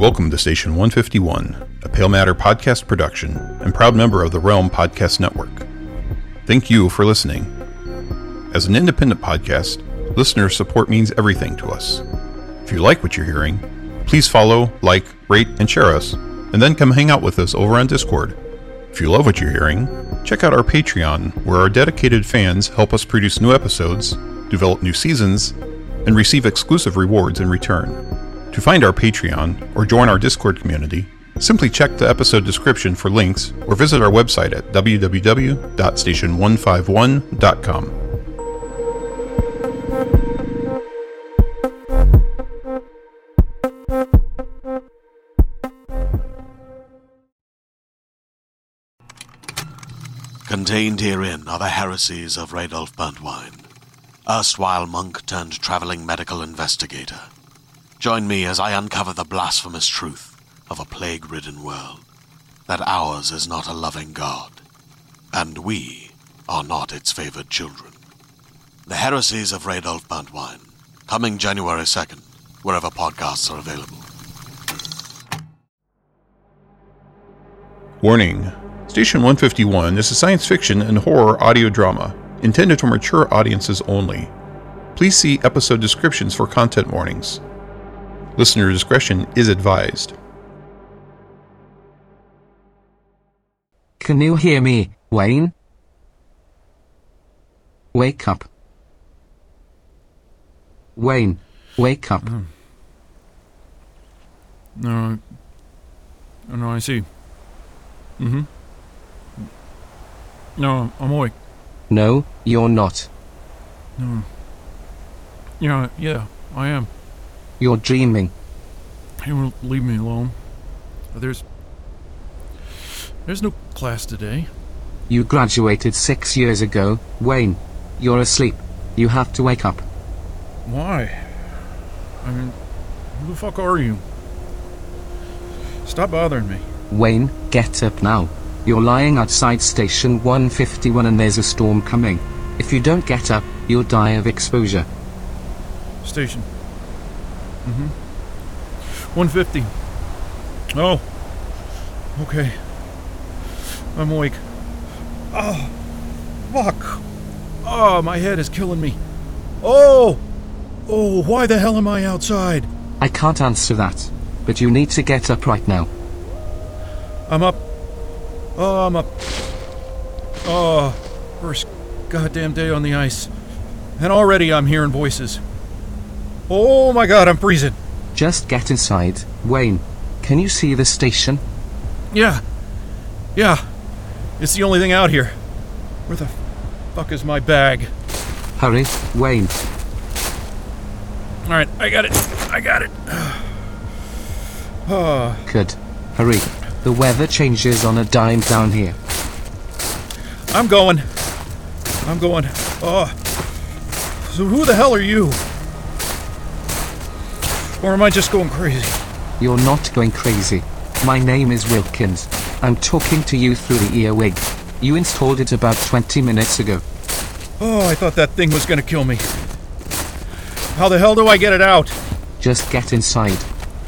Welcome to Station 151, a Pale Matter podcast production and proud member of the Realm Podcast Network. Thank you for listening. As an independent podcast, listener support means everything to us. If you like what you're hearing, please follow, like, rate, and share us, and then come hang out with us over on Discord. If you love what you're hearing, check out our Patreon, where our dedicated fans help us produce new episodes, develop new seasons, and receive exclusive rewards in return. To find our Patreon or join our Discord community, simply check the episode description for links or visit our website at www.station151.com. Contained herein are the heresies of Radolf Burntwine, erstwhile monk turned traveling medical investigator. Join me as I uncover the blasphemous truth of a plague ridden world that ours is not a loving God, and we are not its favored children. The Heresies of Radolf Burntwine, coming January 2nd, wherever podcasts are available. Warning Station 151 is a science fiction and horror audio drama intended for mature audiences only. Please see episode descriptions for content warnings. Listener discretion is advised. Can you hear me, Wayne? Wake up. Wayne, wake up. No, I, no, I see. Mm-hmm. No, I'm awake. No, you're not. No. Yeah, yeah, I am. You're dreaming. Hey, won't leave me alone. There's, there's no class today. You graduated six years ago, Wayne. You're asleep. You have to wake up. Why? I mean, who the fuck are you? Stop bothering me. Wayne, get up now. You're lying outside station 151 and there's a storm coming. If you don't get up, you'll die of exposure. Station. Mm-hmm. 150. Oh. Okay. I'm awake. Oh. Fuck. Oh, my head is killing me. Oh. Oh, why the hell am I outside? I can't answer that, but you need to get up right now. I'm up. Oh, I'm up. Oh, first goddamn day on the ice. And already I'm hearing voices. Oh my god, I'm freezing. Just get inside. Wayne, can you see the station? Yeah. Yeah. It's the only thing out here. Where the fuck is my bag? Hurry, Wayne. Alright, I got it. I got it. Oh, Good. Hurry. The weather changes on a dime down here. I'm going. I'm going. Oh. So who the hell are you? Or am I just going crazy? You're not going crazy. My name is Wilkins. I'm talking to you through the earwig. You installed it about 20 minutes ago. Oh, I thought that thing was gonna kill me. How the hell do I get it out? Just get inside.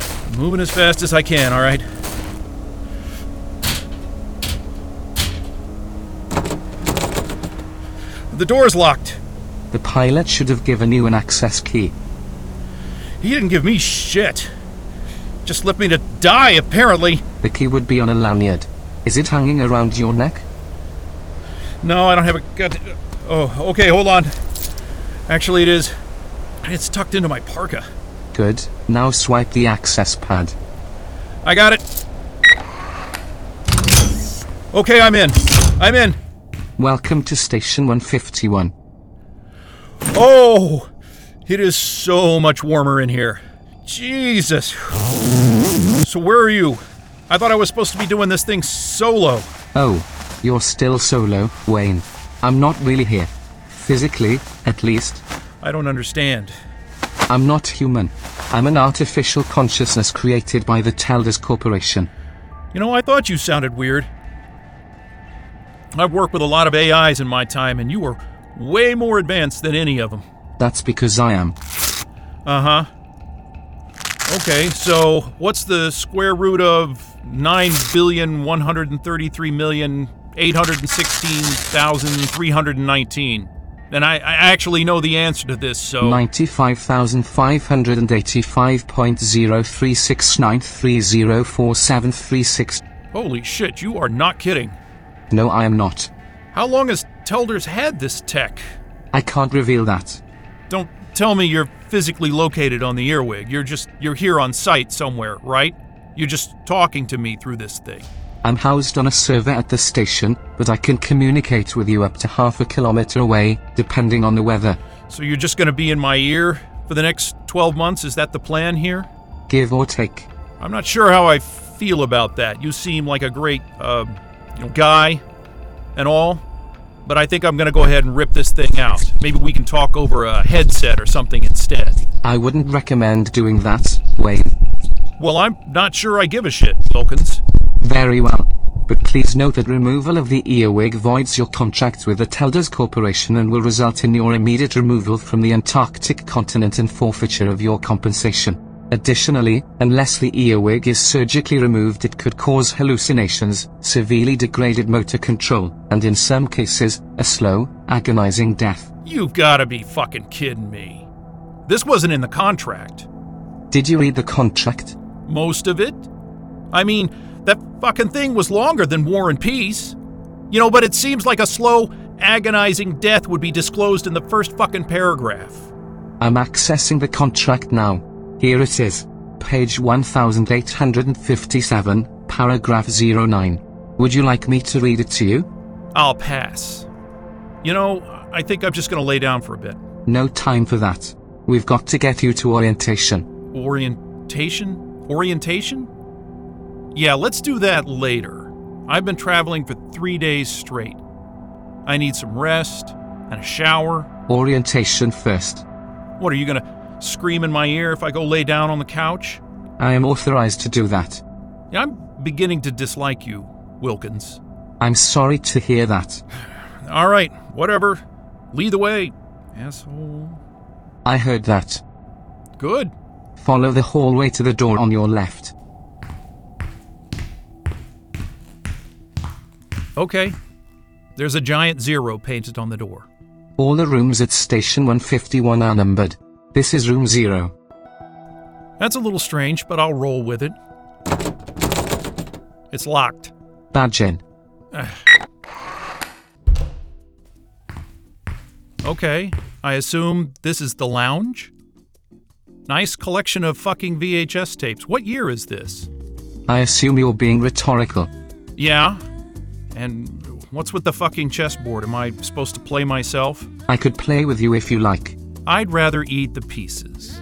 I'm moving as fast as I can, alright? The door's locked. The pilot should have given you an access key. He didn't give me shit. Just left me to die, apparently. The key would be on a lanyard. Is it hanging around your neck? No, I don't have a gut. Oh, okay, hold on. Actually, it is. It's tucked into my parka. Good. Now swipe the access pad. I got it. Okay, I'm in. I'm in. Welcome to station 151. Oh, it is so much warmer in here. Jesus. So, where are you? I thought I was supposed to be doing this thing solo. Oh, you're still solo, Wayne. I'm not really here. Physically, at least. I don't understand. I'm not human. I'm an artificial consciousness created by the Telders Corporation. You know, I thought you sounded weird. I've worked with a lot of AIs in my time, and you were way more advanced than any of them. That's because I am. Uh huh. Okay, so what's the square root of nine billion one hundred and thirty-three million eight hundred and sixteen thousand three hundred and nineteen? And I, I actually know the answer to this, so 95,585.0369304736. holy shit, you are not kidding. No, I am not. How long has Telders had this tech? I can't reveal that. Don't tell me you're physically located on the earwig. You're just you're here on site somewhere, right? You're just talking to me through this thing. I'm housed on a server at the station, but I can communicate with you up to half a kilometer away, depending on the weather. So you're just going to be in my ear for the next 12 months? Is that the plan here? Give or take. I'm not sure how I feel about that. You seem like a great uh, you know, guy and all, but I think I'm going to go ahead and rip this thing out. Maybe we can talk over a headset or something instead. I wouldn't recommend doing that, Wayne. Well, I'm not sure I give a shit, Wilkins. Very well. But please note that removal of the earwig voids your contract with the Telders Corporation and will result in your immediate removal from the Antarctic continent and forfeiture of your compensation. Additionally, unless the earwig is surgically removed it could cause hallucinations, severely degraded motor control, and in some cases, a slow, agonizing death. You've got to be fucking kidding me. This wasn't in the contract. Did you read the contract? Most of it. I mean, that fucking thing was longer than War and Peace. You know, but it seems like a slow, agonizing death would be disclosed in the first fucking paragraph. I'm accessing the contract now. Here it is. Page 1857, paragraph 09. Would you like me to read it to you? I'll pass. You know, I think I'm just gonna lay down for a bit. No time for that. We've got to get you to orientation. Orientation? Orientation? Yeah, let's do that later. I've been traveling for three days straight. I need some rest and a shower. Orientation first. What, are you gonna scream in my ear if I go lay down on the couch? I am authorized to do that. Yeah, I'm beginning to dislike you, Wilkins. I'm sorry to hear that. All right, whatever. Lead the way, asshole. I heard that. Good. Follow the hallway to the door on your left. Okay. There's a giant zero painted on the door. All the rooms at Station 151 are numbered. This is room zero. That's a little strange, but I'll roll with it. It's locked. Badge in. Okay, I assume this is the lounge? Nice collection of fucking VHS tapes. What year is this? I assume you're being rhetorical. Yeah. And what's with the fucking chessboard? Am I supposed to play myself? I could play with you if you like. I'd rather eat the pieces.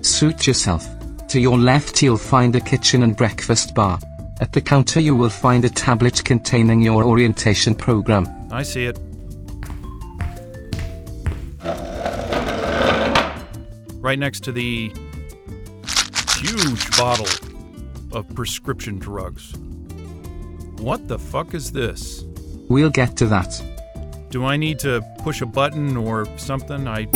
Suit yourself. To your left you'll find a kitchen and breakfast bar. At the counter you will find a tablet containing your orientation program. I see it. Right next to the huge bottle of prescription drugs. What the fuck is this? We'll get to that. Do I need to push a button or something? I.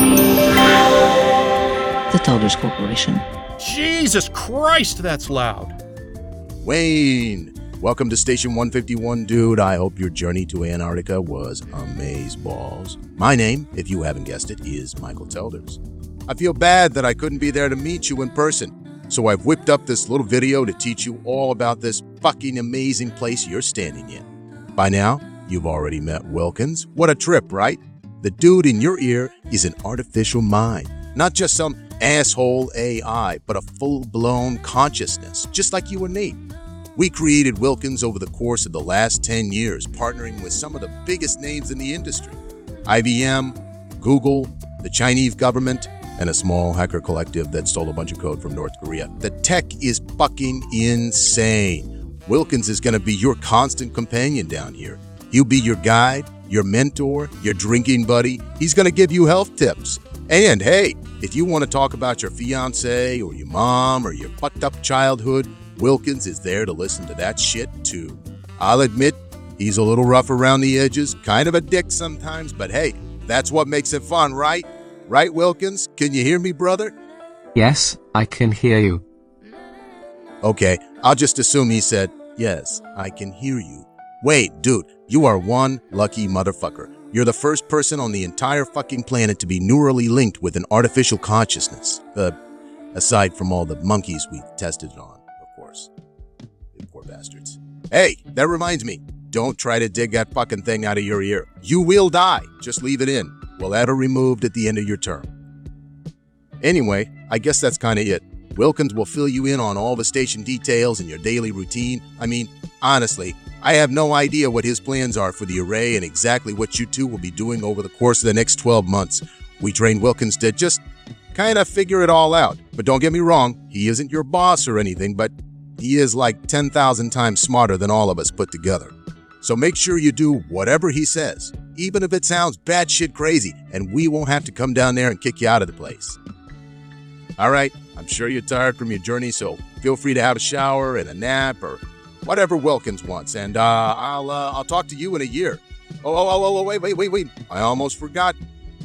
The Telders Corporation. Jesus Christ, that's loud! Wayne, welcome to Station 151, dude. I hope your journey to Antarctica was amazeballs. My name, if you haven't guessed it, is Michael Telders. I feel bad that I couldn't be there to meet you in person, so I've whipped up this little video to teach you all about this fucking amazing place you're standing in. By now, you've already met Wilkins. What a trip, right? The dude in your ear is an artificial mind, not just some asshole AI, but a full blown consciousness, just like you and me. We created Wilkins over the course of the last 10 years, partnering with some of the biggest names in the industry IBM, Google, the Chinese government, and a small hacker collective that stole a bunch of code from North Korea. The tech is fucking insane. Wilkins is going to be your constant companion down here. He'll be your guide, your mentor, your drinking buddy. He's going to give you health tips. And hey, if you want to talk about your fiance or your mom or your fucked up childhood, Wilkins is there to listen to that shit too. I'll admit, he's a little rough around the edges, kind of a dick sometimes, but hey, that's what makes it fun, right? Right, Wilkins? Can you hear me, brother? Yes, I can hear you. Okay, I'll just assume he said, Yes, I can hear you. Wait, dude, you are one lucky motherfucker. You're the first person on the entire fucking planet to be neurally linked with an artificial consciousness. Uh, aside from all the monkeys we tested it on, of course. You poor bastards. Hey, that reminds me. Don't try to dig that fucking thing out of your ear. You will die. Just leave it in. We'll have it removed at the end of your term. Anyway, I guess that's kind of it. Wilkins will fill you in on all the station details and your daily routine. I mean, honestly, I have no idea what his plans are for the array and exactly what you two will be doing over the course of the next 12 months. We trained Wilkins to just kind of figure it all out. But don't get me wrong, he isn't your boss or anything, but he is like 10,000 times smarter than all of us put together. So make sure you do whatever he says, even if it sounds batshit crazy, and we won't have to come down there and kick you out of the place. All right, I'm sure you're tired from your journey, so feel free to have a shower and a nap or whatever Wilkins wants, and uh, I'll uh, I'll talk to you in a year. Oh, oh, oh, oh, wait, wait, wait, wait! I almost forgot.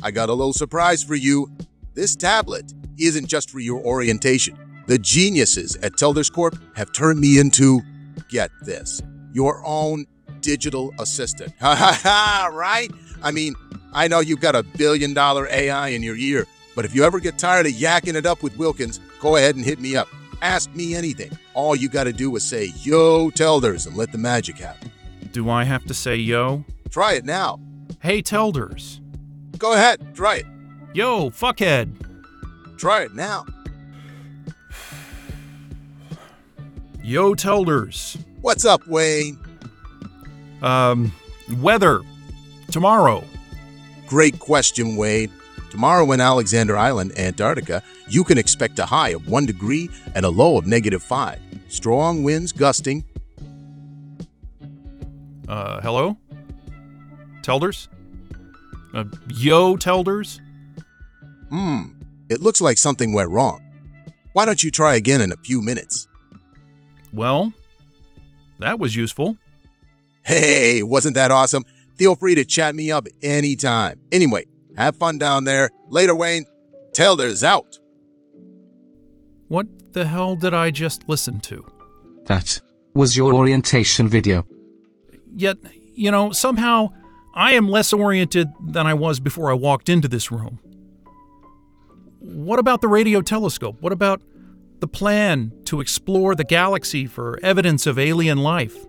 I got a little surprise for you. This tablet isn't just for your orientation. The geniuses at Telders Corp have turned me into, get this, your own digital assistant. Ha ha ha! Right? I mean, I know you've got a billion dollar AI in your ear, but if you ever get tired of yakking it up with Wilkins, go ahead and hit me up. Ask me anything. All you got to do is say, Yo, Telders, and let the magic happen. Do I have to say yo? Try it now. Hey, Telders. Go ahead, try it. Yo, fuckhead. Try it now. Yo, Telders. What's up, Wayne? Um, weather. Tomorrow. Great question, Wade. Tomorrow in Alexander Island, Antarctica, you can expect a high of 1 degree and a low of negative 5. Strong winds gusting. Uh, hello? Telders? Uh, yo, Telders? Hmm, it looks like something went wrong. Why don't you try again in a few minutes? Well, that was useful. Hey, wasn't that awesome? Feel free to chat me up anytime. Anyway, have fun down there. Later, Wayne. Telders out. What the hell did I just listen to? That was your orientation video. Yet, you know, somehow I am less oriented than I was before I walked into this room. What about the radio telescope? What about the plan to explore the galaxy for evidence of alien life?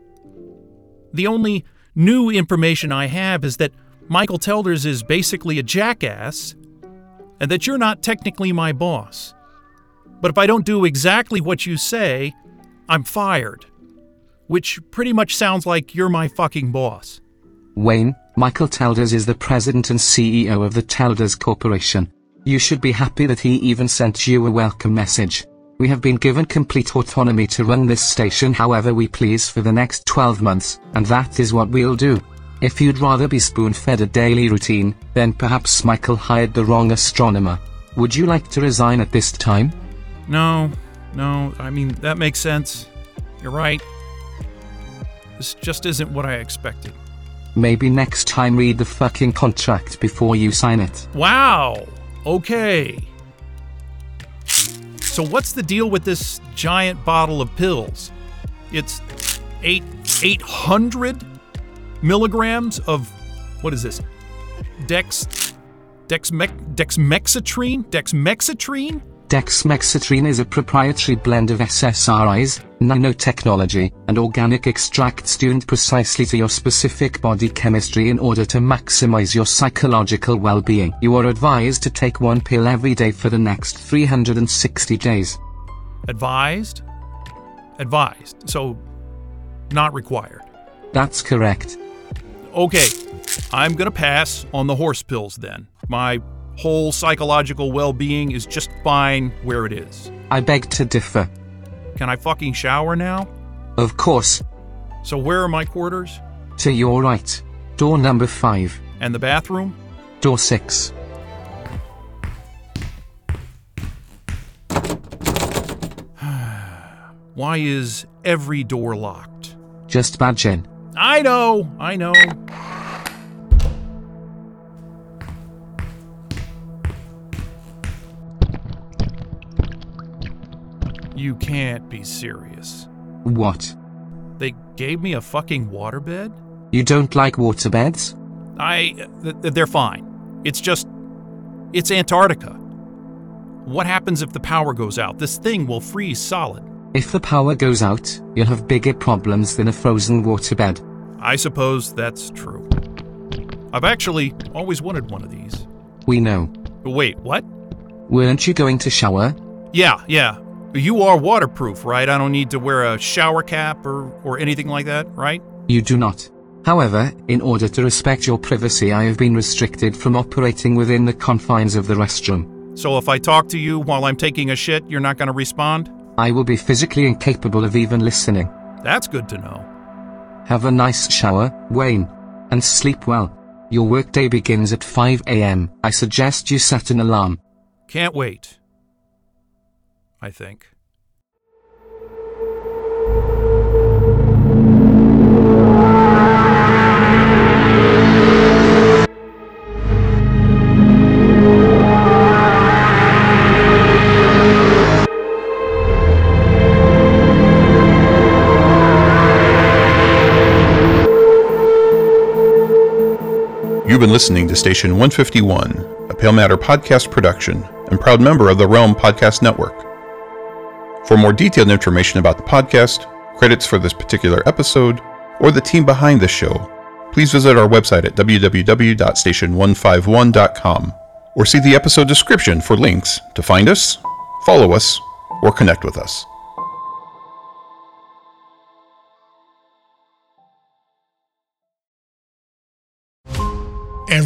The only new information I have is that Michael Telders is basically a jackass and that you're not technically my boss. But if I don't do exactly what you say, I'm fired. Which pretty much sounds like you're my fucking boss. Wayne, Michael Telders is the president and CEO of the Telders Corporation. You should be happy that he even sent you a welcome message. We have been given complete autonomy to run this station however we please for the next 12 months, and that is what we'll do. If you'd rather be spoon-fed a daily routine, then perhaps Michael hired the wrong astronomer. Would you like to resign at this time? No, no, I mean, that makes sense. You're right. This just isn't what I expected. Maybe next time read the fucking contract before you sign it. Wow! Okay. So, what's the deal with this giant bottle of pills? It's eight, 800 milligrams of, what is this? Dex, Dexmex, Dexmexitrine? Dexmexitrine? Dexmexitrine is a proprietary blend of SSRIs, nanotechnology, and organic extracts tuned precisely to your specific body chemistry in order to maximize your psychological well-being. You are advised to take one pill every day for the next 360 days. Advised? Advised. So, not required. That's correct. Okay, I'm gonna pass on the horse pills then. My whole psychological well being is just fine where it is. I beg to differ. Can I fucking shower now? Of course, So, where are my quarters? to your right. Door number 5. And the bathroom? Door 6. Why is every door locked? Just badge in. I know, I know. You can't be serious. What? They gave me a fucking waterbed? You don't like waterbeds? I. th- they're fine. It's just. It's Antarctica. What happens if the power goes out? This thing will freeze solid. If the power goes out, you'll have bigger problems than a frozen waterbed. I suppose that's true. I've actually always wanted one of these. We know. Wait, what? Weren't you going to shower? Yeah, yeah. You are waterproof, right? I don't need to wear a shower cap or, or anything like that, right? You do not. However, in order to respect your privacy, I have been restricted from operating within the confines of the restroom. So if I talk to you while I'm taking a shit, you're not going to respond? I will be physically incapable of even listening. That's good to know. Have a nice shower, Wayne, and sleep well. Your workday begins at 5 a.m. I suggest you set an alarm. Can't wait. I think. You've been listening to Station 151, a Pale Matter podcast production and proud member of the Realm Podcast Network. For more detailed information about the podcast, credits for this particular episode, or the team behind the show, please visit our website at www.station151.com or see the episode description for links to find us, follow us, or connect with us. and